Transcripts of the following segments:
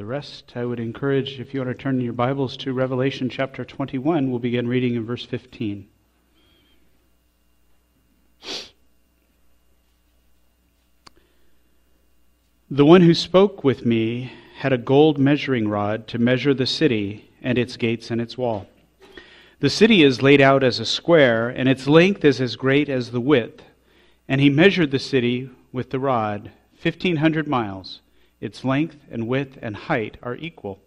the rest, I would encourage, if you want to turn your Bibles to Revelation chapter 21, we'll begin reading in verse 15. The one who spoke with me had a gold measuring rod to measure the city and its gates and its wall. The city is laid out as a square, and its length is as great as the width. And he measured the city with the rod, fifteen hundred miles. Its length and width and height are equal.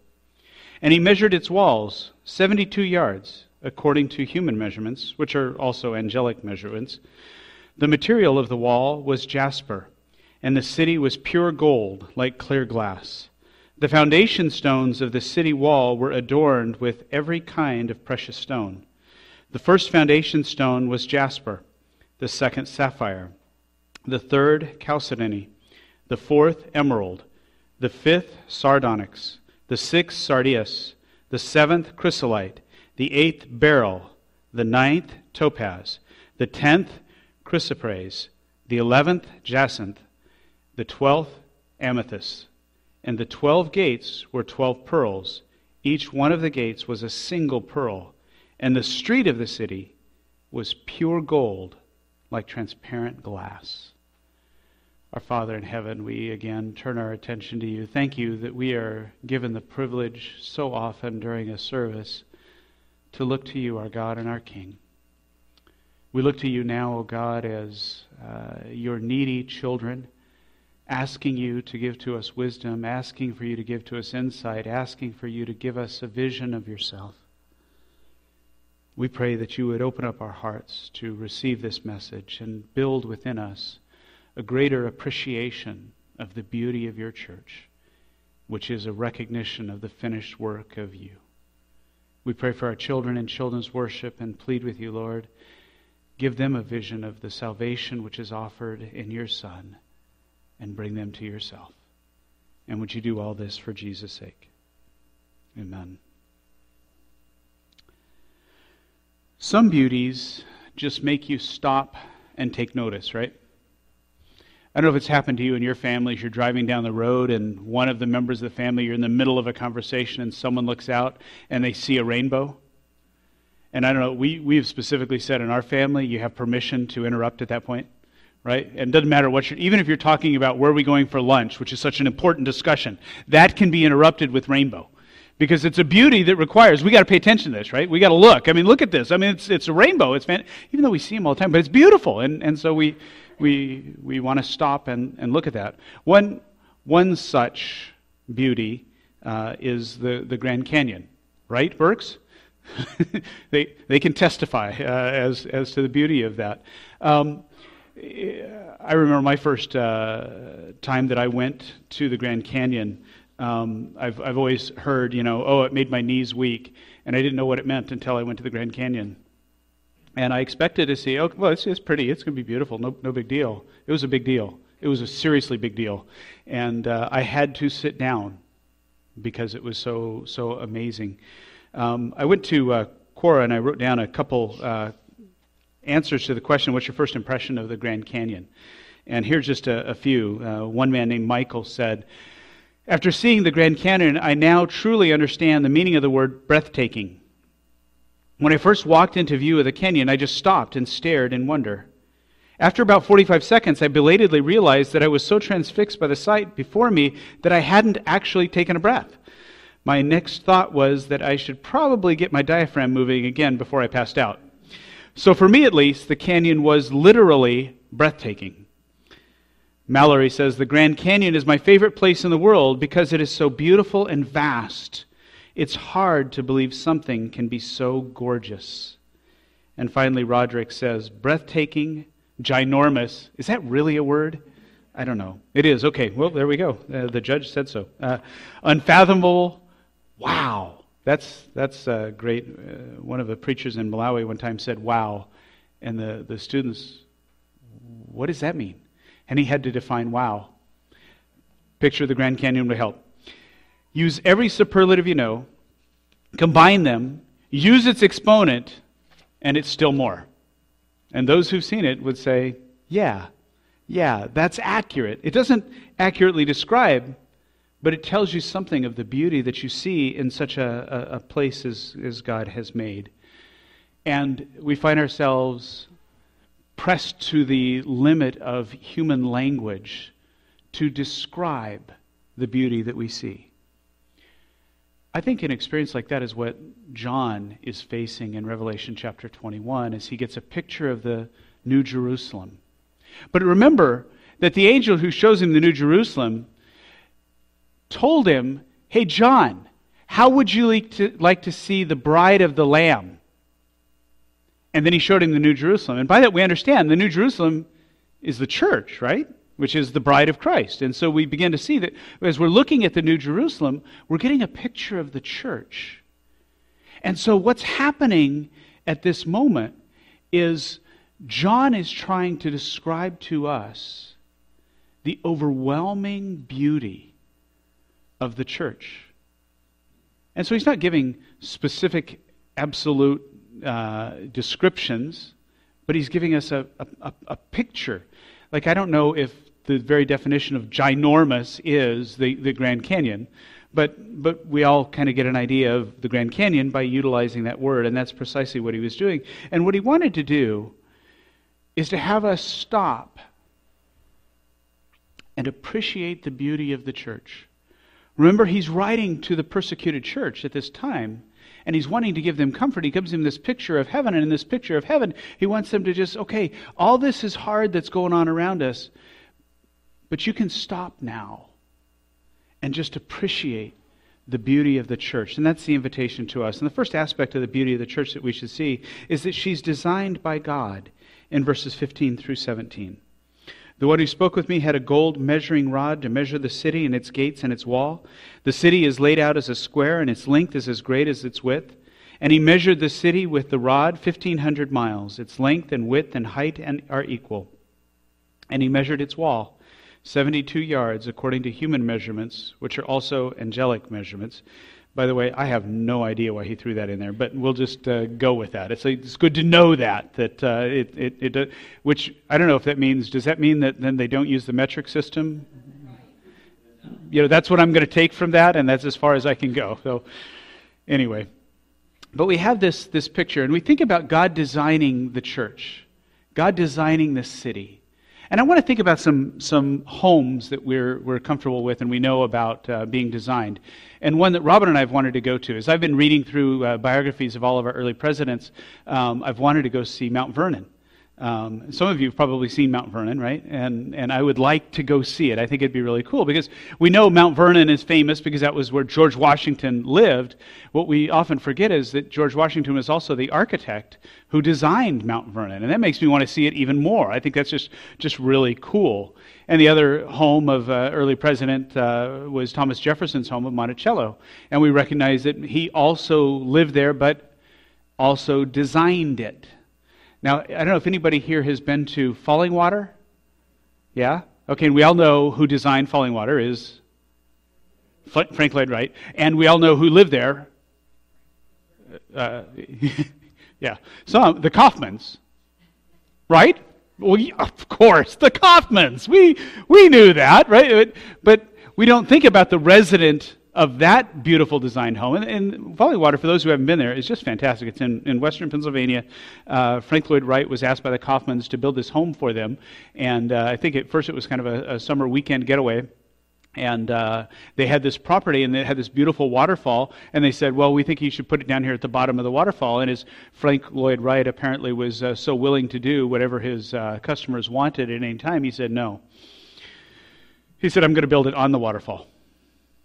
And he measured its walls, seventy two yards, according to human measurements, which are also angelic measurements. The material of the wall was jasper, and the city was pure gold, like clear glass. The foundation stones of the city wall were adorned with every kind of precious stone. The first foundation stone was jasper, the second sapphire, the third chalcedony, the fourth emerald, the fifth sardonyx, the sixth sardius, the seventh chrysolite, the eighth beryl, the ninth topaz, the tenth chrysoprase, the eleventh jacinth, the twelfth amethyst and the twelve gates were twelve pearls. Each one of the gates was a single pearl. And the street of the city was pure gold, like transparent glass. Our Father in heaven, we again turn our attention to you. Thank you that we are given the privilege so often during a service to look to you, our God and our King. We look to you now, O oh God, as uh, your needy children asking you to give to us wisdom, asking for you to give to us insight, asking for you to give us a vision of yourself. We pray that you would open up our hearts to receive this message and build within us a greater appreciation of the beauty of your church, which is a recognition of the finished work of you. We pray for our children in children's worship and plead with you, Lord, give them a vision of the salvation which is offered in your Son and bring them to yourself. And would you do all this for Jesus' sake? Amen. Some beauties just make you stop and take notice, right? I don't know if it's happened to you and your family as you're driving down the road and one of the members of the family, you're in the middle of a conversation and someone looks out and they see a rainbow. And I don't know, we, we've specifically said in our family, you have permission to interrupt at that point right? And it doesn't matter what you're, even if you're talking about where are we going for lunch, which is such an important discussion, that can be interrupted with rainbow. Because it's a beauty that requires, we got to pay attention to this, right? We got to look. I mean, look at this. I mean, it's, it's a rainbow. It's fan- even though we see them all the time, but it's beautiful. And, and so we, we, we want to stop and, and look at that. One, one such beauty uh, is the, the Grand Canyon, right, Burks? they, they can testify uh, as, as to the beauty of that. Um, I remember my first uh, time that I went to the Grand Canyon. Um, I've, I've always heard, you know, oh, it made my knees weak. And I didn't know what it meant until I went to the Grand Canyon. And I expected to see, oh, well, it's, it's pretty. It's going to be beautiful. No, no big deal. It was a big deal. It was a seriously big deal. And uh, I had to sit down because it was so, so amazing. Um, I went to uh, Quora and I wrote down a couple uh, answers to the question, What's your first impression of the Grand Canyon? And here's just a, a few. Uh, one man named Michael said, After seeing the Grand Canyon, I now truly understand the meaning of the word breathtaking. When I first walked into view of the canyon, I just stopped and stared in wonder. After about 45 seconds, I belatedly realized that I was so transfixed by the sight before me that I hadn't actually taken a breath. My next thought was that I should probably get my diaphragm moving again before I passed out. So, for me at least, the canyon was literally breathtaking. Mallory says The Grand Canyon is my favorite place in the world because it is so beautiful and vast. It's hard to believe something can be so gorgeous. And finally, Roderick says breathtaking, ginormous. Is that really a word? I don't know. It is. Okay, well, there we go. Uh, the judge said so. Uh, unfathomable, wow. That's, that's uh, great. Uh, one of the preachers in Malawi one time said, wow. And the, the students, what does that mean? And he had to define wow. Picture the Grand Canyon would help. Use every superlative you know, combine them, use its exponent, and it's still more. And those who've seen it would say, yeah, yeah, that's accurate. It doesn't accurately describe, but it tells you something of the beauty that you see in such a, a, a place as, as God has made. And we find ourselves pressed to the limit of human language to describe the beauty that we see. I think an experience like that is what John is facing in Revelation chapter 21 as he gets a picture of the New Jerusalem. But remember that the angel who shows him the New Jerusalem told him, Hey, John, how would you like to, like to see the bride of the Lamb? And then he showed him the New Jerusalem. And by that, we understand the New Jerusalem is the church, right? Which is the bride of Christ. And so we begin to see that as we're looking at the New Jerusalem, we're getting a picture of the church. And so what's happening at this moment is John is trying to describe to us the overwhelming beauty of the church. And so he's not giving specific, absolute uh, descriptions, but he's giving us a, a, a picture. Like, I don't know if the very definition of ginormous is the, the Grand Canyon, but, but we all kind of get an idea of the Grand Canyon by utilizing that word, and that's precisely what he was doing. And what he wanted to do is to have us stop and appreciate the beauty of the church. Remember, he's writing to the persecuted church at this time, and he's wanting to give them comfort. He gives them this picture of heaven, and in this picture of heaven, he wants them to just, okay, all this is hard that's going on around us, but you can stop now and just appreciate the beauty of the church. And that's the invitation to us. And the first aspect of the beauty of the church that we should see is that she's designed by God in verses 15 through 17. The one who spoke with me had a gold measuring rod to measure the city and its gates and its wall. The city is laid out as a square, and its length is as great as its width. And he measured the city with the rod, 1,500 miles. Its length and width and height and are equal. And he measured its wall, 72 yards, according to human measurements, which are also angelic measurements. By the way, I have no idea why he threw that in there, but we'll just uh, go with that. It's, it's good to know that that uh, it, it, it uh, which I don't know if that means. Does that mean that then they don't use the metric system? You know, that's what I'm going to take from that, and that's as far as I can go. So, anyway, but we have this this picture, and we think about God designing the church, God designing the city. And I want to think about some, some homes that we're, we're comfortable with and we know about uh, being designed. And one that Robin and I have wanted to go to is I've been reading through uh, biographies of all of our early presidents. Um, I've wanted to go see Mount Vernon. Um, some of you have probably seen Mount Vernon, right? And, and I would like to go see it. I think it'd be really cool because we know Mount Vernon is famous because that was where George Washington lived. What we often forget is that George Washington was also the architect who designed Mount Vernon. And that makes me want to see it even more. I think that's just, just really cool. And the other home of uh, early president uh, was Thomas Jefferson's home of Monticello. And we recognize that he also lived there, but also designed it. Now, I don't know if anybody here has been to Fallingwater. Yeah? Okay, and we all know who designed Fallingwater is Frank Lloyd Wright. And we all know who lived there. Uh, yeah. Some, the Kaufmanns. Right? Well, of course, the Kaufmanns. We, we knew that, right? But we don't think about the resident of that beautiful designed home. And, and Fallingwater, for those who haven't been there, is just fantastic. It's in, in western Pennsylvania. Uh, Frank Lloyd Wright was asked by the Kaufmanns to build this home for them. And uh, I think at first it was kind of a, a summer weekend getaway. And uh, they had this property and they had this beautiful waterfall. And they said, Well, we think you should put it down here at the bottom of the waterfall. And as Frank Lloyd Wright apparently was uh, so willing to do whatever his uh, customers wanted at any time, he said, No. He said, I'm going to build it on the waterfall.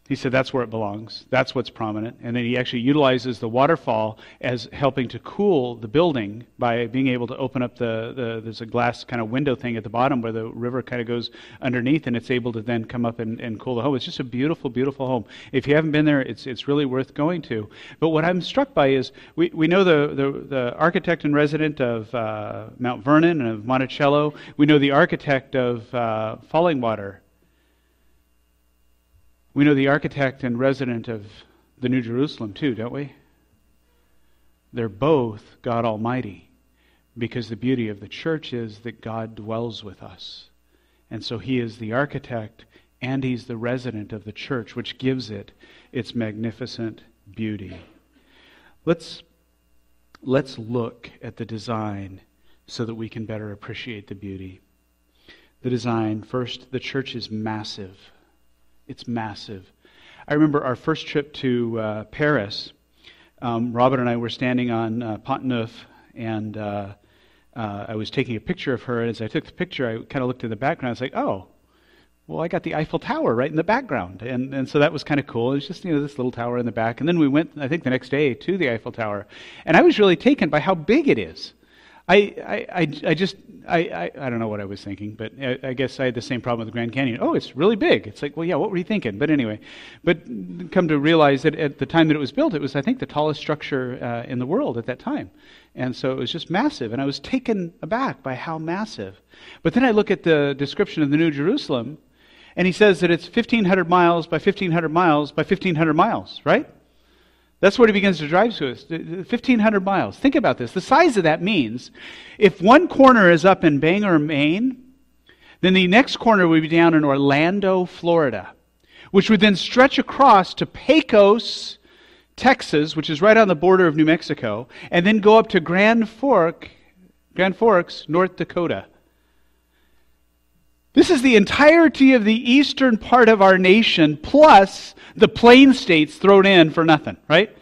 He said that's where it belongs. That's what's prominent. And then he actually utilizes the waterfall as helping to cool the building by being able to open up the, the there's a glass kind of window thing at the bottom where the river kind of goes underneath and it's able to then come up and, and cool the home. It's just a beautiful, beautiful home. If you haven't been there, it's, it's really worth going to. But what I'm struck by is we, we know the, the, the architect and resident of uh, Mount Vernon and of Monticello. We know the architect of uh, Fallingwater we know the architect and resident of the New Jerusalem, too, don't we? They're both God Almighty because the beauty of the church is that God dwells with us. And so he is the architect and he's the resident of the church, which gives it its magnificent beauty. Let's, let's look at the design so that we can better appreciate the beauty. The design first, the church is massive. It's massive. I remember our first trip to uh, Paris. Um, Robin and I were standing on uh, Pont Neuf, and uh, uh, I was taking a picture of her. And as I took the picture, I kind of looked in the background. I was like, oh, well, I got the Eiffel Tower right in the background. And, and so that was kind of cool. It was just, you know, this little tower in the back. And then we went, I think, the next day to the Eiffel Tower. And I was really taken by how big it is. I, I, I, just, I, I, I, don't know what I was thinking, but I, I, guess I had the same problem with the Grand Canyon. Oh, it's really big. It's like, well, yeah, what were you thinking? But anyway, but come to realize that at the time that it was built, it was, I think, the tallest structure uh, in the world at that time. And so it was just massive. And I was taken aback by how massive. But then I look at the description of the New Jerusalem, and he says that it's 1,500 miles by 1,500 miles by 1,500 miles, right? That's what he begins to drive to us 1,500 miles. Think about this. The size of that means if one corner is up in Bangor, Maine, then the next corner would be down in Orlando, Florida, which would then stretch across to Pecos, Texas, which is right on the border of New Mexico, and then go up to Grand Fork, Grand Forks, North Dakota. This is the entirety of the eastern part of our nation, plus the plain states thrown in for nothing, right?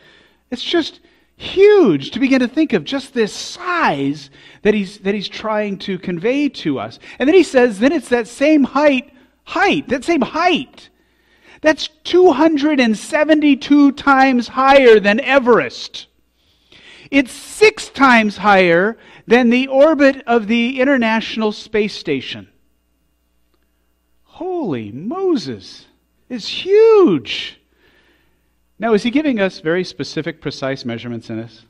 It's just huge to begin to think of just this size that he's, that he's trying to convey to us. And then he says, then it's that same height, height, that same height. That's 272 times higher than Everest. It's six times higher than the orbit of the International Space Station. Holy Moses It's huge. Now, is he giving us very specific, precise measurements in this?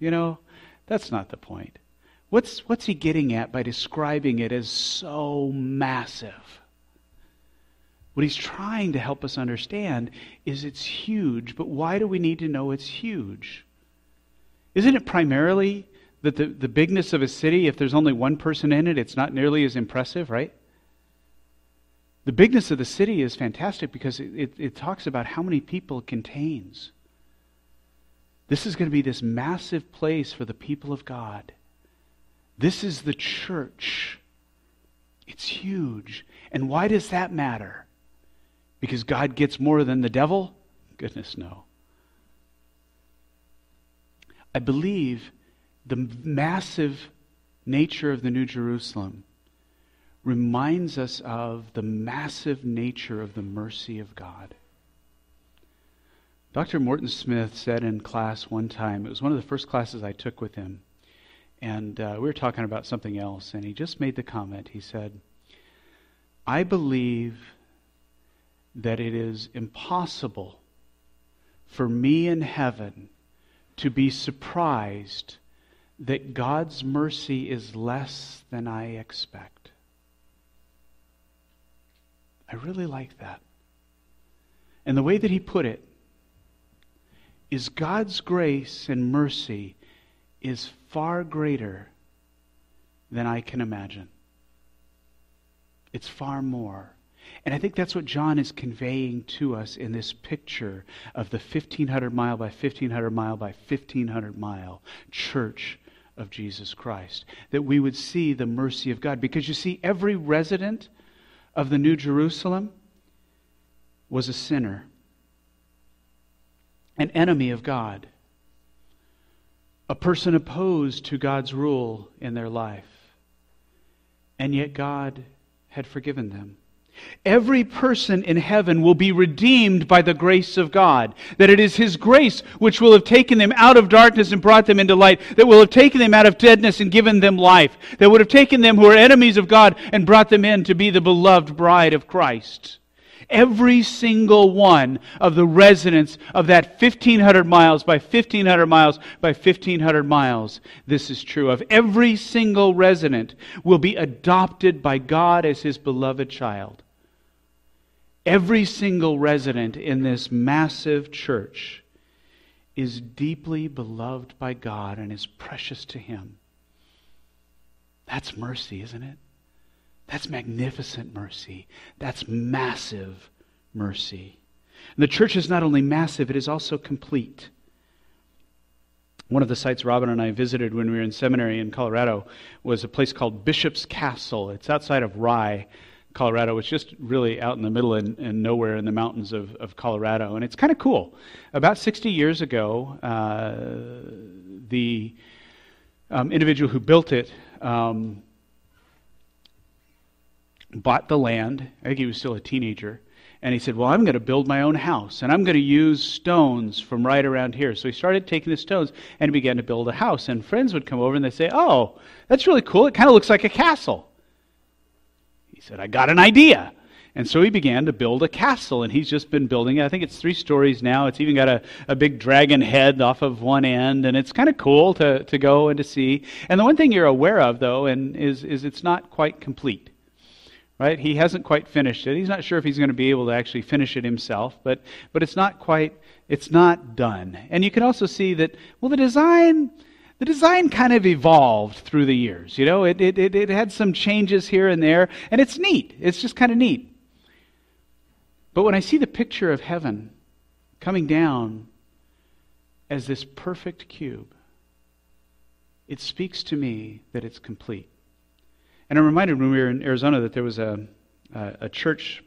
You know, that's not the point. What's, what's he getting at by describing it as so massive? What he's trying to help us understand is it's huge, but why do we need to know it's huge? Isn't it primarily that the, the bigness of a city, if there's only one person in it, it's not nearly as impressive, right? The bigness of the city is fantastic because it, it, it talks about how many people it contains. This is going to be this massive place for the people of God. This is the church. It's huge. And why does that matter? Because God gets more than the devil? Goodness, no. I believe the massive nature of the New Jerusalem reminds us of the massive nature of the mercy of God. Dr. Morton Smith said in class one time, it was one of the first classes I took with him, and uh, we were talking about something else, and he just made the comment. He said, I believe that it is impossible for me in heaven to be surprised that God's mercy is less than I expect. I really like that. And the way that he put it is God's grace and mercy is far greater than I can imagine. It's far more. And I think that's what John is conveying to us in this picture of the 1500 mile by 1500 mile by 1500 mile church of Jesus Christ. That we would see the mercy of God. Because you see, every resident of the New Jerusalem was a sinner, an enemy of God, a person opposed to God's rule in their life. And yet God had forgiven them. Every person in heaven will be redeemed by the grace of God. That it is His grace which will have taken them out of darkness and brought them into light. That will have taken them out of deadness and given them life. That would have taken them who are enemies of God and brought them in to be the beloved bride of Christ. Every single one of the residents of that 1,500 miles by 1,500 miles by 1,500 miles, this is true of. Every single resident will be adopted by God as His beloved child. Every single resident in this massive church is deeply beloved by God and is precious to Him. That's mercy, isn't it? That's magnificent mercy. That's massive mercy. And the church is not only massive, it is also complete. One of the sites Robin and I visited when we were in seminary in Colorado was a place called Bishop's Castle. It's outside of Rye, Colorado. It's just really out in the middle and, and nowhere in the mountains of, of Colorado. And it's kind of cool. About 60 years ago, uh, the um, individual who built it um, bought the land. I think he was still a teenager. And he said, Well, I'm going to build my own house, and I'm going to use stones from right around here. So he started taking the stones and began to build a house. And friends would come over and they'd say, Oh, that's really cool. It kind of looks like a castle. Said, I got an idea. And so he began to build a castle, and he's just been building it. I think it's three stories now. It's even got a, a big dragon head off of one end, and it's kind of cool to, to go and to see. And the one thing you're aware of, though, and is, is it's not quite complete right? He hasn't quite finished it. He's not sure if he's going to be able to actually finish it himself, but, but it's not quite, it's not done. And you can also see that, well, the design, the design kind of evolved through the years. You know, it, it, it, it had some changes here and there, and it's neat. It's just kind of neat. But when I see the picture of heaven coming down as this perfect cube, it speaks to me that it's complete. And I'm reminded when we were in Arizona that there was a, a, a church,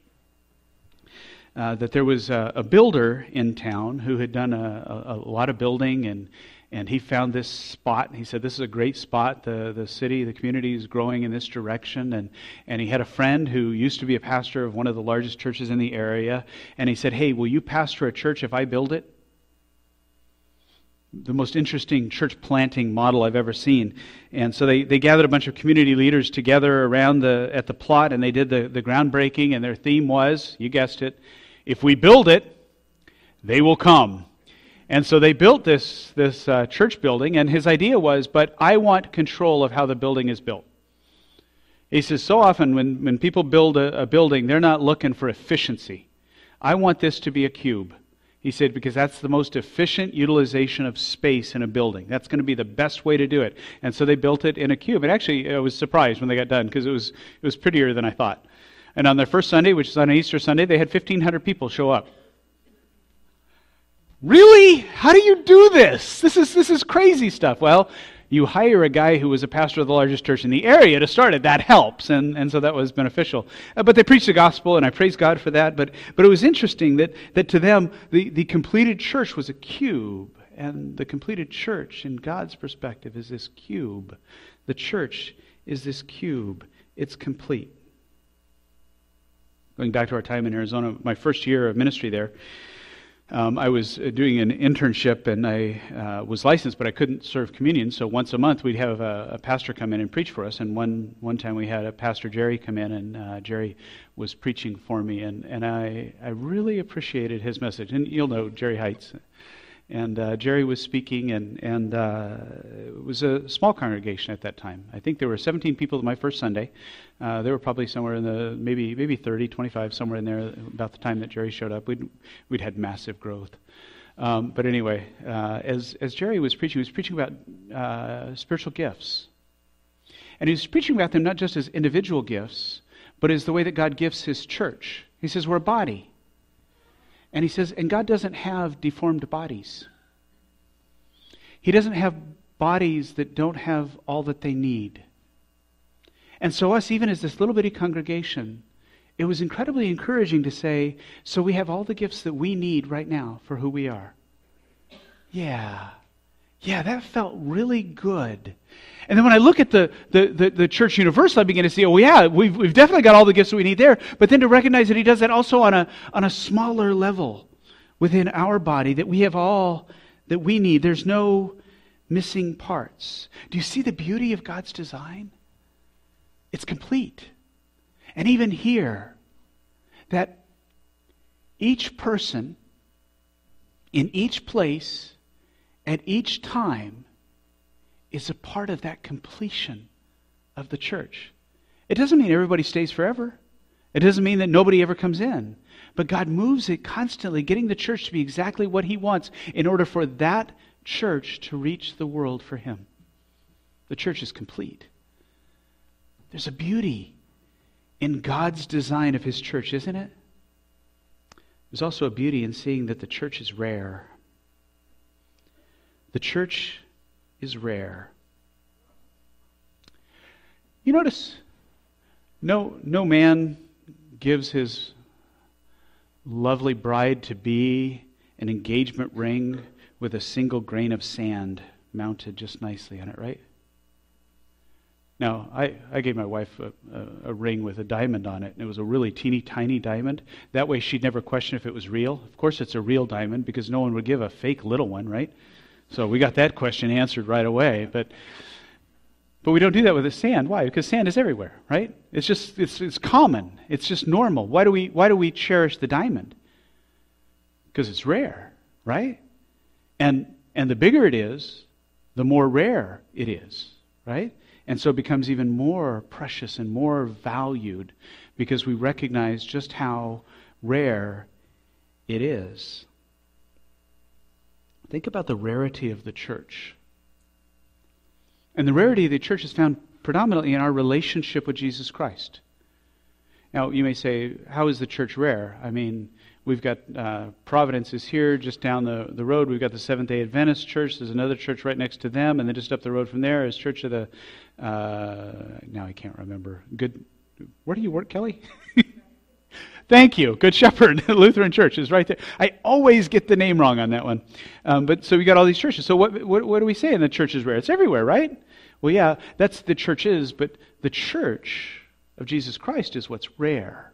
uh, that there was a, a, builder in town who had done a, a, lot of building, and, and he found this spot. He said, This is a great spot. The, the city, the community is growing in this direction. And, and he had a friend who used to be a pastor of one of the largest churches in the area. And he said, Hey, will you pastor a church if I build it? the most interesting church planting model I've ever seen. And so they, they gathered a bunch of community leaders together around the at the plot and they did the, the groundbreaking and their theme was, you guessed it, if we build it, they will come. And so they built this this uh, church building and his idea was, but I want control of how the building is built. He says, so often when, when people build a, a building, they're not looking for efficiency. I want this to be a cube. He said, because that's the most efficient utilization of space in a building. That's going to be the best way to do it. And so they built it in a cube. And actually, I was surprised when they got done because it was, it was prettier than I thought. And on their first Sunday, which is on Easter Sunday, they had 1,500 people show up. Really? How do you do this? This is, this is crazy stuff. Well, you hire a guy who was a pastor of the largest church in the area to start it. That helps, and, and so that was beneficial. Uh, but they preached the gospel, and I praise God for that. But, but it was interesting that, that to them, the, the completed church was a cube, and the completed church, in God's perspective, is this cube. The church is this cube, it's complete. Going back to our time in Arizona, my first year of ministry there, um, I was uh, doing an internship and I uh, was licensed, but I couldn't serve communion. So once a month, we'd have a, a, pastor come in and preach for us. And one, one time we had a pastor Jerry come in, and uh, Jerry was preaching for me. And, and I, I really appreciated his message. And you'll know Jerry Heights. And uh, Jerry was speaking, and, and uh, it was a small congregation at that time. I think there were 17 people my first Sunday. Uh, there were probably somewhere in the maybe maybe 30, 25, somewhere in there about the time that Jerry showed up. We'd, we'd had massive growth. Um, but anyway, uh, as, as Jerry was preaching, he was preaching about uh, spiritual gifts. And he was preaching about them not just as individual gifts, but as the way that God gifts his church. He says, We're a body. And he says, and God doesn't have deformed bodies. He doesn't have bodies that don't have all that they need. And so, us, even as this little bitty congregation, it was incredibly encouraging to say, so we have all the gifts that we need right now for who we are. Yeah. Yeah, that felt really good. And then when I look at the, the, the, the, church universal, I begin to see, oh, yeah, we've, we've definitely got all the gifts that we need there. But then to recognize that he does that also on a, on a smaller level within our body, that we have all that we need. There's no missing parts. Do you see the beauty of God's design? It's complete. And even here, that each person in each place at each time is a part of that completion of the church. It doesn't mean everybody stays forever. It doesn't mean that nobody ever comes in. But God moves it constantly, getting the church to be exactly what He wants in order for that church to reach the world for Him. The church is complete. There's a beauty in God's design of His church, isn't it? There's also a beauty in seeing that the church is rare. The church is rare. You notice no, no man gives his lovely bride to be an engagement ring with a single grain of sand mounted just nicely on it, right? Now, I, I gave my wife a, a, a, ring with a diamond on it, and it was a really teeny tiny diamond. That way she'd never question if it was real. Of course, it's a real diamond because no one would give a fake little one, right? So we got that question answered right away. But, but we don't do that with the sand. Why? Because sand is everywhere, right? It's just, it's, it's common. It's just normal. Why do we, why do we cherish the diamond? Because it's rare, right? And, and the bigger it is, the more rare it is, right? And so it becomes even more precious and more valued because we recognize just how rare it is. Think about the rarity of the church. And the rarity of the church is found predominantly in our relationship with Jesus Christ. Now, you may say, how is the church rare? I mean, We've got uh, Providence is here, just down the, the road. We've got the Seventh day Adventist church. There's another church right next to them. And then just up the road from there is Church of the, uh, now I can't remember. Good, where do you work, Kelly? Thank you. Good Shepherd Lutheran Church is right there. I always get the name wrong on that one. Um, but so we got all these churches. So what, what, what do we say in the church is rare? It's everywhere, right? Well, yeah, that's the church is, but the church of Jesus Christ is what's rare.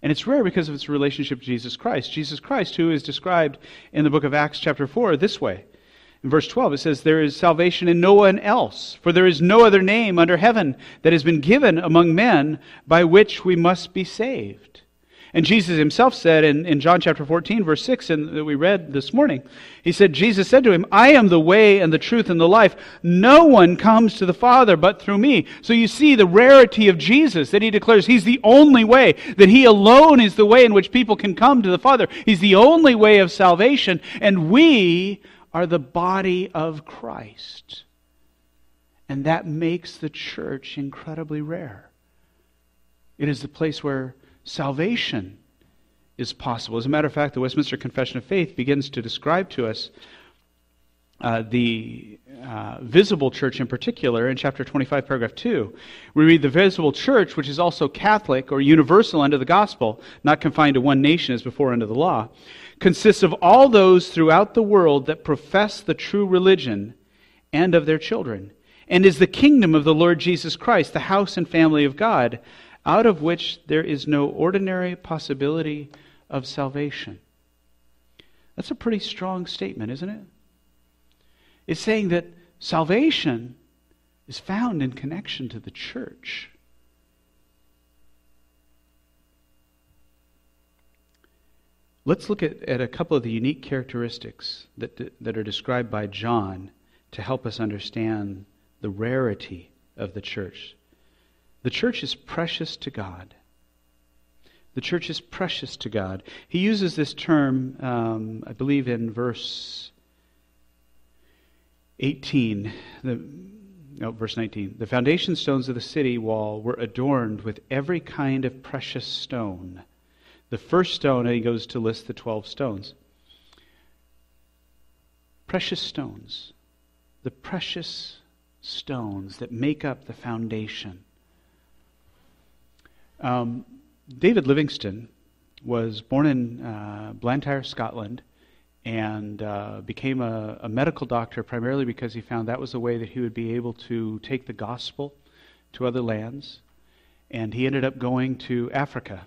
And it's rare because of its relationship to Jesus Christ. Jesus Christ, who is described in the book of Acts, chapter 4, this way. In verse 12, it says, There is salvation in no one else, for there is no other name under heaven that has been given among men by which we must be saved. And Jesus himself said in, in John chapter 14, verse 6, and that we read this morning, he said, Jesus said to him, I am the way and the truth and the life. No one comes to the Father but through me. So you see the rarity of Jesus that he declares he's the only way, that he alone is the way in which people can come to the Father. He's the only way of salvation, and we are the body of Christ. And that makes the church incredibly rare. It is the place where salvation is possible. As a matter of fact, the Westminster Confession of Faith begins to describe to us uh, the uh, visible church in particular in chapter 25, paragraph 2. We read the visible church, which is also Catholic or universal under the gospel, not confined to one nation as before under the law, consists of all those throughout the world that profess the true religion and of their children, and is the kingdom of the Lord Jesus Christ, the house and family of God out of which there is no ordinary possibility of salvation. That's a pretty strong statement, isn't it? It's saying that salvation is found in connection to the church. Let's look at, at a couple of the unique characteristics that, that are described by John to help us understand the rarity of the church. The church is precious to God. The church is precious to God. He uses this term, um, I believe, in verse 18, the, no, verse 19. The foundation stones of the city wall were adorned with every kind of precious stone. The first stone, and he goes to list the 12 stones. Precious stones. The precious stones that make up the foundation. Um, David Livingstone was born in uh, Blantyre, Scotland, and uh, became a, a, medical doctor primarily because he found that was the way that he would be able to take the gospel to other lands. And he ended up going to Africa.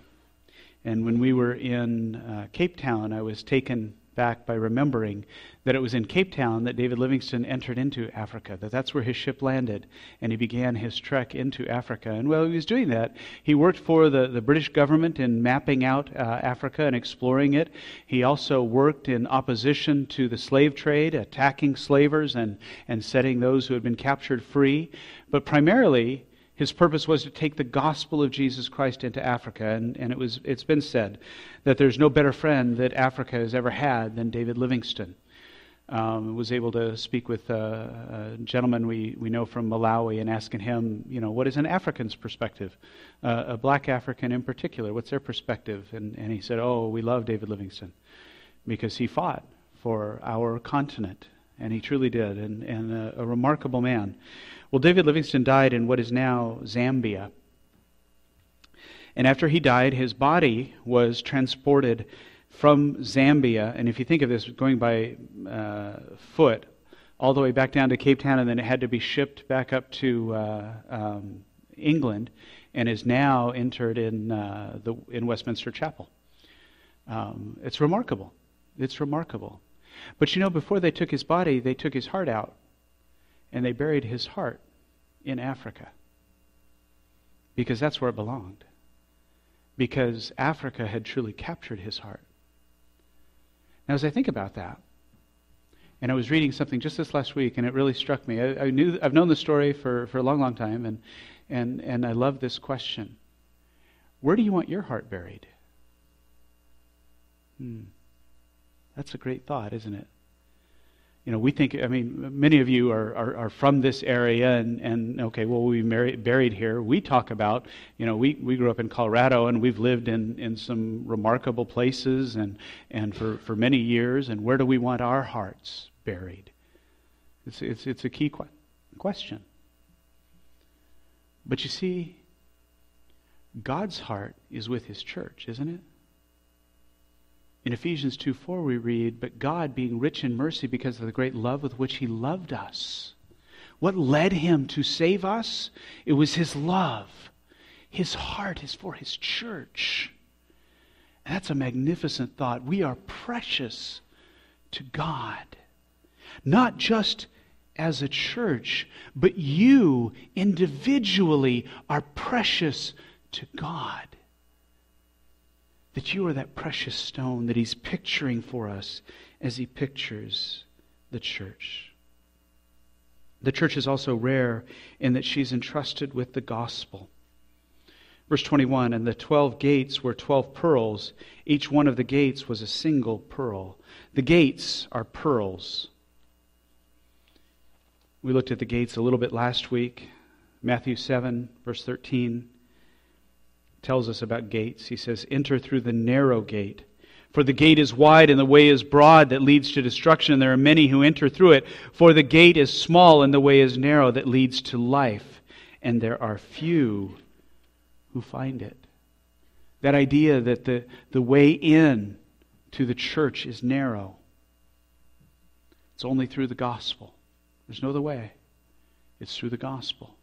And when we were in uh, Cape Town, I was taken back by remembering that it was in Cape Town that David Livingstone entered into Africa, that that's where his ship landed, and he began his trek into Africa. And while he was doing that, he worked for the, the British government in mapping out uh, Africa and exploring it. He also worked in opposition to the slave trade, attacking slavers and, and setting those who had been captured free. But primarily, his purpose was to take the gospel of Jesus Christ into Africa, and, and it was, it's been said that there's no better friend that Africa has ever had than David Livingstone. um, was able to speak with a, gentleman we, we know from Malawi and asking him, you know, what is an African's perspective? Uh, a black African in particular, what's their perspective? And, and he said, oh, we love David Livingstone because he fought for our continent. And he truly did, and, and a, a remarkable man. Well, David Livingstone died in what is now Zambia. And after he died, his body was transported from Zambia, and if you think of this going by uh, foot, all the way back down to Cape Town, and then it had to be shipped back up to uh, um, England, and is now interred in uh, the in Westminster Chapel. Um, it's remarkable. It's remarkable. But you know, before they took his body, they took his heart out, and they buried his heart in Africa, because that's where it belonged. Because Africa had truly captured his heart. Now, as I think about that, and I was reading something just this last week, and it really struck me. I, I knew I've known the story for, for a long, long time, and and and I love this question: Where do you want your heart buried? Hmm. That's a great thought, isn't it? You know, we think, I mean, many of you are, are, are, from this area and, and okay, well, we married, buried here. We talk about, you know, we, we grew up in Colorado and we've lived in, in some remarkable places and, and for, for many years. And where do we want our hearts buried? It's, it's, it's a key que- question. But you see, God's heart is with his church, isn't it? In Ephesians 2 4, we read, But God, being rich in mercy because of the great love with which He loved us. What led Him to save us? It was His love. His heart is for His church. And that's a magnificent thought. We are precious to God. Not just as a church, but you individually are precious to God that you are that precious stone that he's picturing for us as he pictures the church. The church is also rare in that she's entrusted with the gospel. Verse 21 And the twelve gates were twelve pearls. Each one of the gates was a single pearl. The gates are pearls. We looked at the gates a little bit last week. Matthew 7, verse 13 tells us about gates. He says, Enter through the narrow gate. For the gate is wide and the way is broad that leads to destruction, and there are many who enter through it. For the gate is small and the way is narrow that leads to life, and there are few who find it. That idea that the, the way in to the church is narrow. It's only through the gospel. There's no other way. It's through the gospel.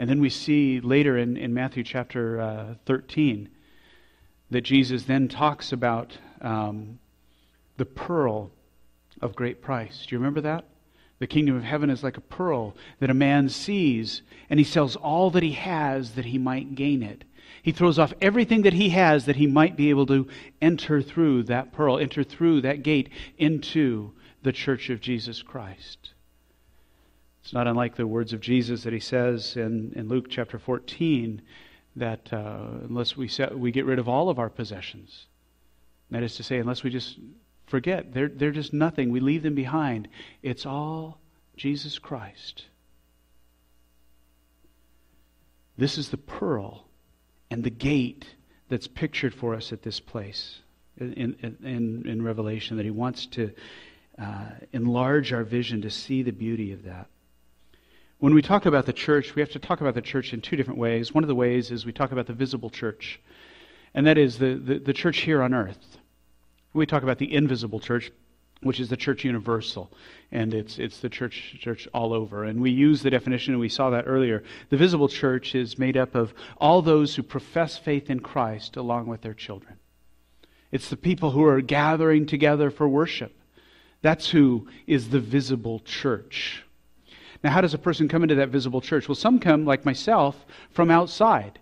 And then we see later in, in Matthew chapter uh, 13 that Jesus then talks about um, the pearl of great price. Do you remember that? The kingdom of heaven is like a pearl that a man sees, and he sells all that he has that he might gain it. He throws off everything that he has that he might be able to enter through that pearl, enter through that gate into the church of Jesus Christ. It's not unlike the words of Jesus that he says in, in Luke chapter 14 that uh, unless we, set, we get rid of all of our possessions, that is to say, unless we just forget, they're, they're just nothing, we leave them behind, it's all Jesus Christ. This is the pearl and the gate that's pictured for us at this place in, in, in Revelation, that he wants to uh, enlarge our vision to see the beauty of that. When we talk about the church, we have to talk about the church in two different ways. One of the ways is we talk about the visible church, and that is the, the, the church here on earth. We talk about the invisible church, which is the church universal, and it's, it's the church, church all over. And we use the definition, and we saw that earlier. The visible church is made up of all those who profess faith in Christ along with their children. It's the people who are gathering together for worship. That's who is the visible church. Now, how does a person come into that visible church? Well, some come, like myself, from outside,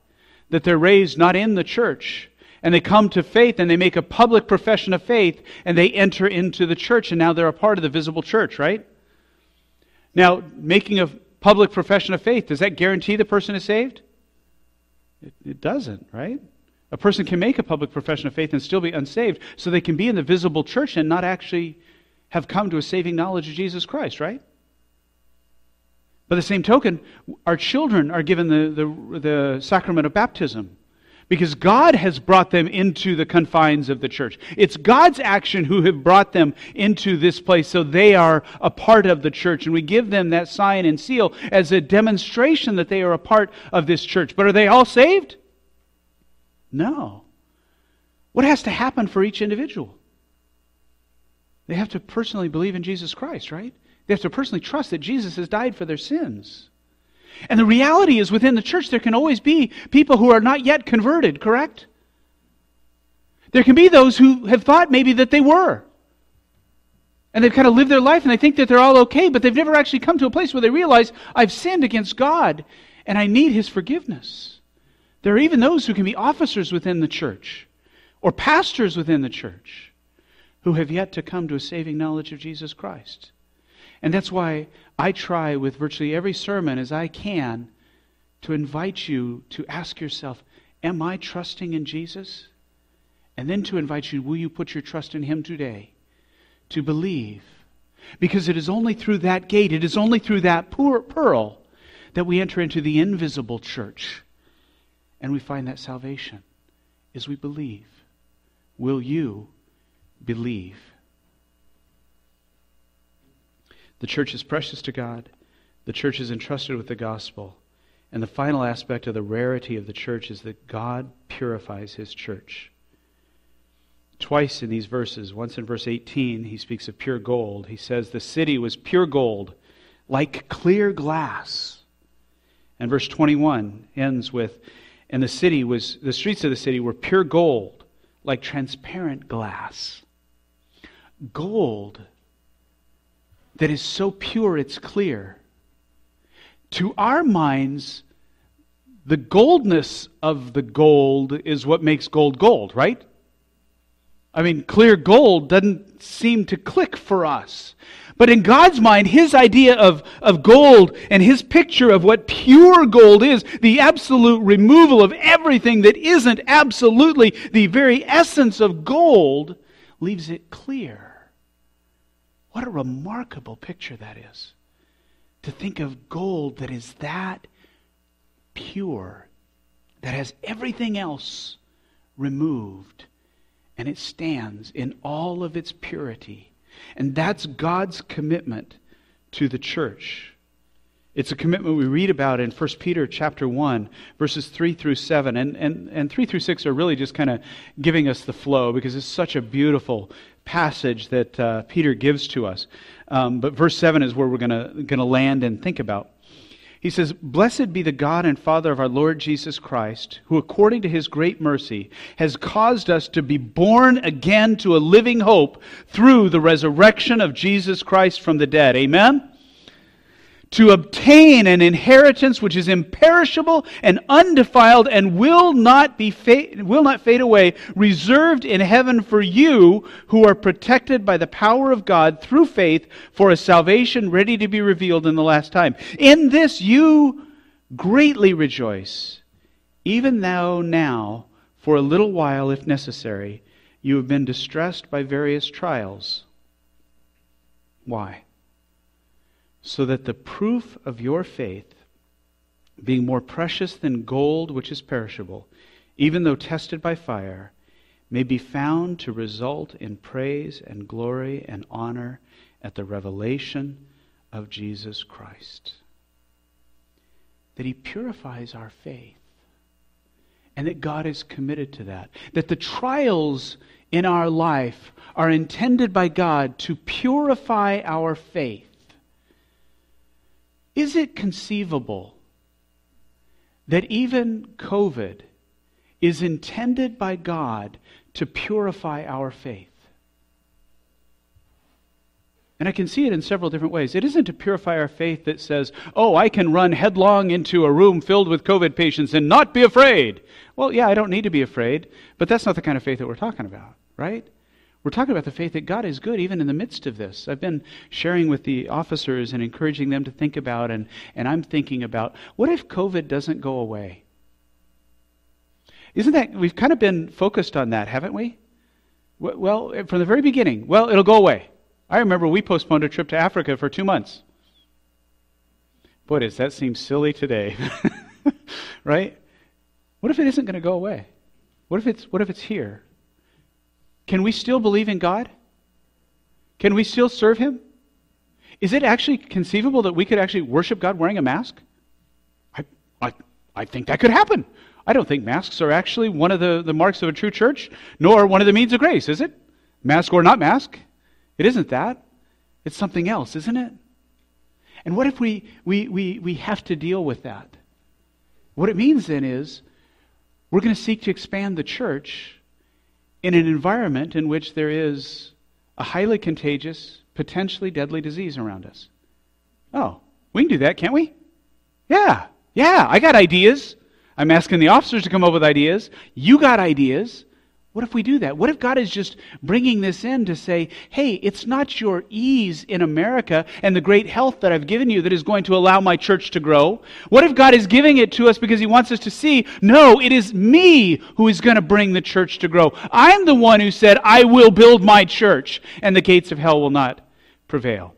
that they're raised not in the church. And they come to faith and they make a public profession of faith and they enter into the church and now they're a part of the visible church, right? Now, making a public profession of faith, does that guarantee the person is saved? It, it doesn't, right? A person can make a public profession of faith and still be unsaved, so they can be in the visible church and not actually have come to a saving knowledge of Jesus Christ, right? By the same token, our children are given the, the, the sacrament of baptism because God has brought them into the confines of the church. It's God's action who have brought them into this place, so they are a part of the church. And we give them that sign and seal as a demonstration that they are a part of this church. But are they all saved? No. What has to happen for each individual? They have to personally believe in Jesus Christ, right? They have to personally trust that Jesus has died for their sins. And the reality is within the church, there can always be people who are not yet converted, correct? There can be those who have thought maybe that they were. And they've kind of lived their life and they think that they're all okay, but they've never actually come to a place where they realize, I've sinned against God and I need His forgiveness. There are even those who can be officers within the church or pastors within the church who have yet to come to a saving knowledge of Jesus Christ. And that's why I try with virtually every sermon as I can to invite you to ask yourself, Am I trusting in Jesus? And then to invite you, Will you put your trust in Him today? To believe. Because it is only through that gate, it is only through that pearl that we enter into the invisible church and we find that salvation is we believe. Will you believe? The church is precious to God. The church is entrusted with the gospel. And the final aspect of the rarity of the church is that God purifies his church. Twice in these verses, once in verse 18, he speaks of pure gold. He says, The city was pure gold, like clear glass. And verse 21 ends with, And the city was, the streets of the city were pure gold, like transparent glass. Gold that is so pure it's clear. To our minds, the goldness of the gold is what makes gold gold, right? I mean, clear gold doesn't seem to click for us. But in God's mind, his idea of, of gold and his picture of what pure gold is, the absolute removal of everything that isn't absolutely the very essence of gold, leaves it clear. What a remarkable picture that is. To think of gold that is that pure, that has everything else removed, and it stands in all of its purity. And that's God's commitment to the church. It's a commitment we read about in 1 Peter chapter 1, verses 3 through 7. And, and, and 3 through 6 are really just kind of giving us the flow because it's such a beautiful passage that uh, Peter gives to us. Um, but verse 7 is where we're going to land and think about. He says, Blessed be the God and Father of our Lord Jesus Christ, who according to his great mercy has caused us to be born again to a living hope through the resurrection of Jesus Christ from the dead. Amen? To obtain an inheritance which is imperishable and undefiled and will not be fa- will not fade away reserved in heaven for you who are protected by the power of God through faith for a salvation ready to be revealed in the last time. In this you greatly rejoice even though now for a little while if necessary you have been distressed by various trials. Why so that the proof of your faith, being more precious than gold which is perishable, even though tested by fire, may be found to result in praise and glory and honor at the revelation of Jesus Christ. That He purifies our faith. And that God is committed to that. That the trials in our life are intended by God to purify our faith is it conceivable that even COVID is intended by God to purify our faith? And I can see it in several different ways. It isn't to purify our faith that says, oh, I can run headlong into a room filled with COVID patients and not be afraid. Well, yeah, I don't need to be afraid, but that's not the kind of faith that we're talking about, right? We're talking about the faith that God is good even in the midst of this. I've been sharing with the officers and encouraging them to think about, and, and I'm thinking about what if COVID doesn't go away? Isn't that, we've kind of been focused on that, haven't we? Well, eh, from the very beginning, well, it'll go away. I remember we postponed a trip to Africa for two months. Boy, does that seem silly today. right? What if it isn't going to go away? What if it's what if it's here? Can we still believe in God? Can we still serve him? Is it actually conceivable that we could actually worship God wearing a mask? I, I, I think that could happen. I don't think masks are actually one of the, the marks of a true church, nor one of the means of grace, is it? Mask or not mask? It isn't that. It's something else, isn't it? And what if we, we, we, we have to deal with that? What it means then is we're going to seek to expand the church in an environment in which there is a highly contagious, potentially deadly disease around us. Oh, we can do that, can't we? Yeah, yeah, I got ideas. I'm asking the officers to come up with ideas. You got ideas. What if we do that? What if God is just bringing this in to say, hey, it's not your ease in America and the great health that I've given you that is going to allow my church to grow? What if God is giving it to us because He wants us to see, no, it is me who is going to bring the church to grow? I'm the one who said, I will build my church and the gates of hell will not prevail.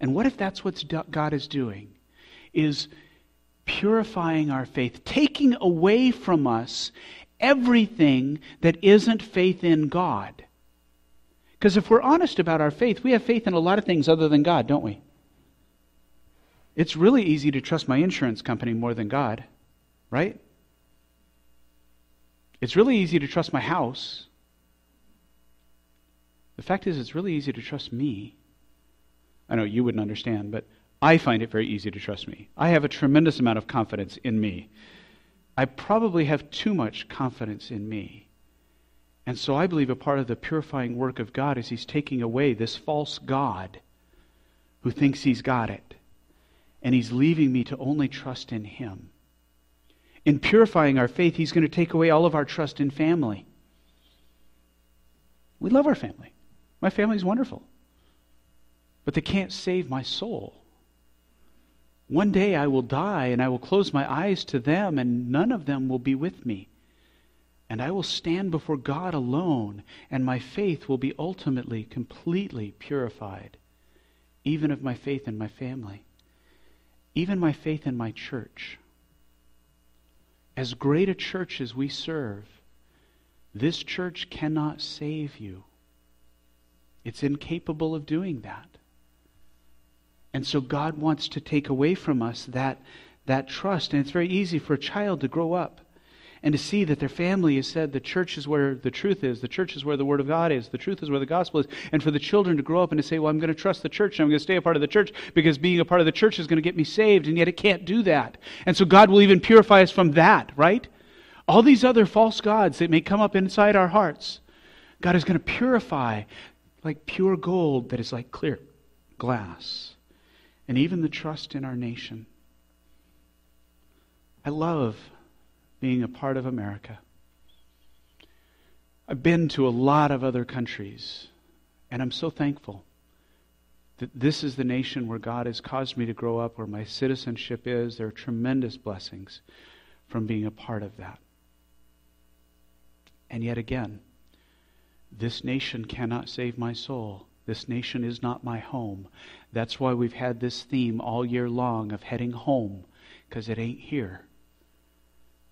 And what if that's what God is doing? Is purifying our faith, taking away from us everything that isn't faith in God. Because if we're honest about our faith, we have faith in a lot of things other than God, don't we? It's really easy to trust my insurance company more than God, right? It's really easy to trust my house. The fact is, it's really easy to trust me. I know you wouldn't understand, but I find it very easy to trust me. I have a tremendous amount of confidence in me. I probably have too much confidence in me. And so I believe a part of the purifying work of God is He's taking away this false God who thinks He's got it. And He's leaving me to only trust in Him. In purifying our faith, He's going to take away all of our trust in family. We love our family. My family's wonderful. But they can't save my soul. One day I will die and I will close my eyes to them, and none of them will be with me. And I will stand before God alone, and my faith will be ultimately, completely purified, even of my faith in my family, even my faith in my church. As great a church as we serve, this church cannot save you. It's incapable of doing that. And so God wants to take away from us that, that trust. And it's very easy for a child to grow up and to see that their family has said the church is where the truth is, the church is where the Word of God is, the truth is where the gospel is, and for the children to grow up and to say, Well, I'm going to trust the church and I'm going to stay a part of the church because being a part of the church is going to get me saved, and yet it can't do that. And so God will even purify us from that, right? All these other false gods that may come up inside our hearts, God is going to purify like pure gold that is like clear glass and even the trust in our nation. I love being a part of America. I've been to a lot of other countries, and I'm so thankful that this is the nation where God has caused me to grow up, where my citizenship is. There are tremendous blessings from being a part of that. And yet again, this nation cannot save my soul. This nation is not my home. That's why we've had this theme all year long of heading home, because it ain't here.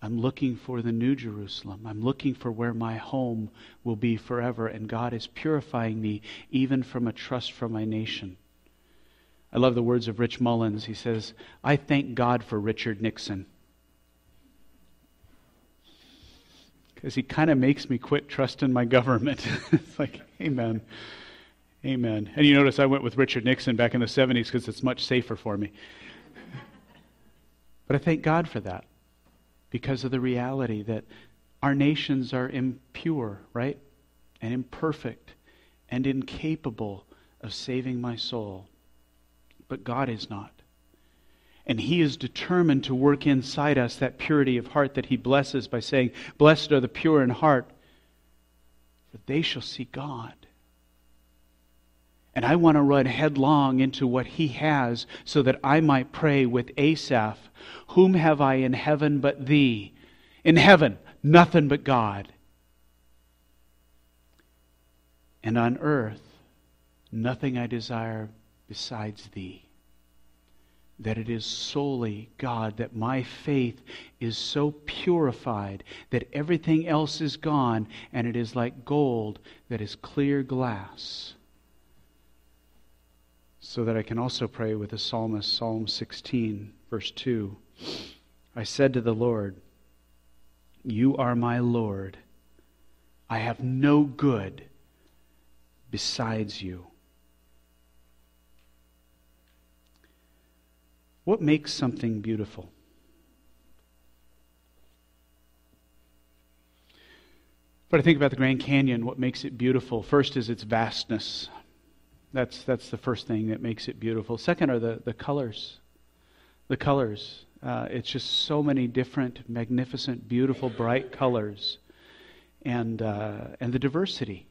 I'm looking for the New Jerusalem. I'm looking for where my home will be forever, and God is purifying me even from a trust for my nation. I love the words of Rich Mullins. He says, I thank God for Richard Nixon. Because he kind of makes me quit trusting my government. it's like, amen. Amen. And you notice I went with Richard Nixon back in the 70s because it's much safer for me. But I thank God for that because of the reality that our nations are impure, right? And imperfect and incapable of saving my soul. But God is not. And He is determined to work inside us that purity of heart that He blesses by saying, Blessed are the pure in heart, for they shall see God. And I want to run headlong into what he has so that I might pray with Asaph Whom have I in heaven but thee? In heaven, nothing but God. And on earth, nothing I desire besides thee. That it is solely God, that my faith is so purified that everything else is gone, and it is like gold that is clear glass. So that I can also pray with the psalmist, Psalm 16, verse 2. I said to the Lord, You are my Lord. I have no good besides you. What makes something beautiful? But I think about the Grand Canyon, what makes it beautiful? First is its vastness. That's, that's the first thing that makes it beautiful. Second are the, the colors. The colors. Uh, it's just so many different, magnificent, beautiful, bright colors. And, uh, and the diversity.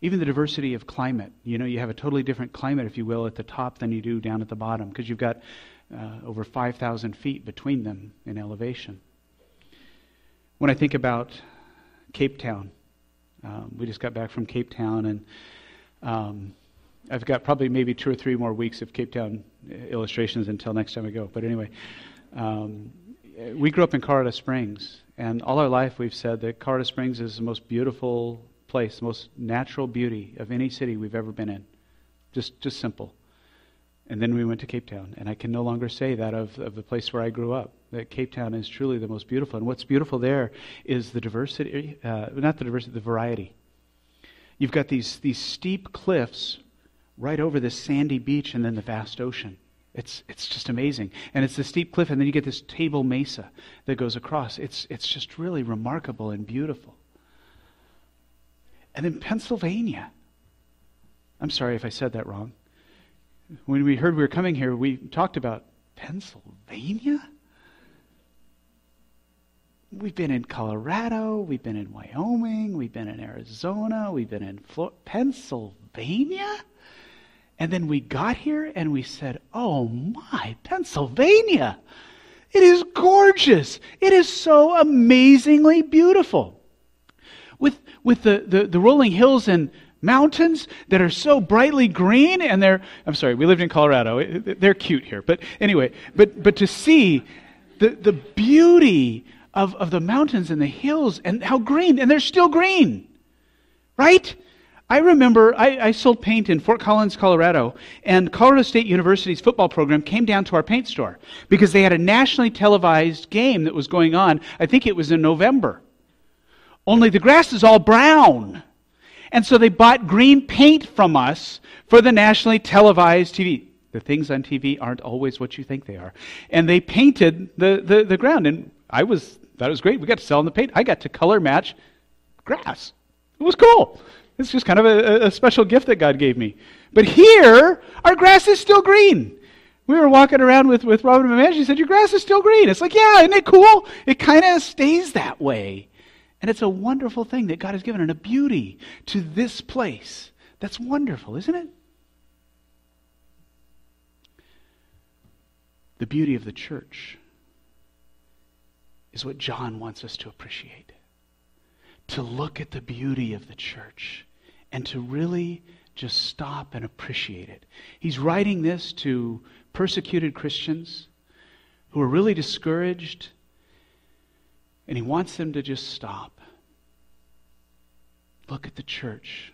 Even the diversity of climate. You know, you have a totally different climate, if you will, at the top than you do down at the bottom because you've got uh, over 5,000 feet between them in elevation. When I think about Cape Town, um, we just got back from Cape Town, and um, I've got probably maybe two or three more weeks of Cape Town illustrations until next time I go. But anyway, um, we grew up in Colorado Springs, and all our life we've said that Colorado Springs is the most beautiful place, the most natural beauty of any city we've ever been in. Just, just simple. And then we went to Cape Town, and I can no longer say that of, of the place where I grew up. That Cape Town is truly the most beautiful. And what's beautiful there is the diversity, uh, not the diversity, the variety. You've got these, these steep cliffs right over this sandy beach and then the vast ocean. It's, it's just amazing. And it's the steep cliff, and then you get this table mesa that goes across. It's, it's just really remarkable and beautiful. And then Pennsylvania. I'm sorry if I said that wrong when we heard we were coming here, we talked about Pennsylvania. We've been in Colorado, we've been in Wyoming, we've been in Arizona, we've been in Pennsylvania. And then we got here and we said, Oh my, Pennsylvania! It is gorgeous. It is so amazingly beautiful. With, with the, the, the rolling hills and mountains that are so brightly green and they're i'm sorry we lived in colorado they're cute here but anyway but but to see the the beauty of, of the mountains and the hills and how green and they're still green right i remember I, I sold paint in fort collins colorado and colorado state university's football program came down to our paint store because they had a nationally televised game that was going on i think it was in november only the grass is all brown and so they bought green paint from us for the nationally televised TV. The things on TV aren't always what you think they are. And they painted the, the, the ground. And I was, it was great. We got to sell in the paint. I got to color match grass. It was cool. It's just kind of a, a special gift that God gave me. But here, our grass is still green. We were walking around with, with Robin and She said, Your grass is still green. It's like, yeah, isn't it cool? It kind of stays that way. And it's a wonderful thing that God has given and a beauty to this place. That's wonderful, isn't it? The beauty of the church is what John wants us to appreciate. To look at the beauty of the church and to really just stop and appreciate it. He's writing this to persecuted Christians who are really discouraged, and he wants them to just stop Look at the church.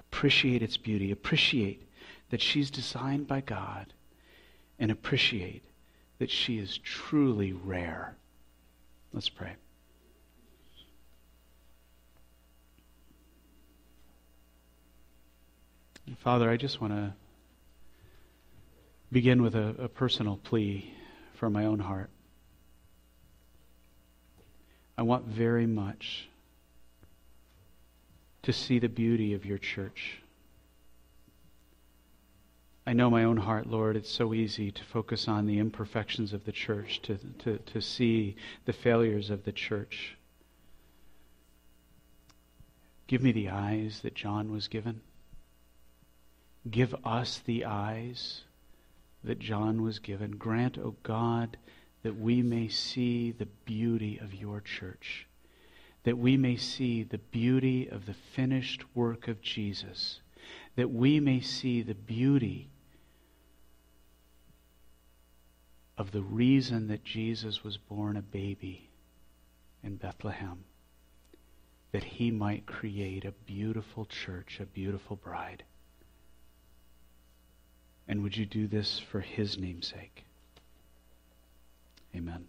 Appreciate its beauty. Appreciate that she's designed by God. And appreciate that she is truly rare. Let's pray. Father, I just want to begin with a, a personal plea for my own heart. I want very much to see the beauty of your church. I know my own heart, Lord, it's so easy to focus on the imperfections of the church, to, to, to see the failures of the church. Give me the eyes that John was given. Give us the eyes that John was given. Grant, O oh God, that we may see the beauty of your church that we may see the beauty of the finished work of Jesus, that we may see the beauty of the reason that Jesus was born a baby in Bethlehem, that he might create a beautiful church, a beautiful bride. And would you do this for his name's sake? Amen.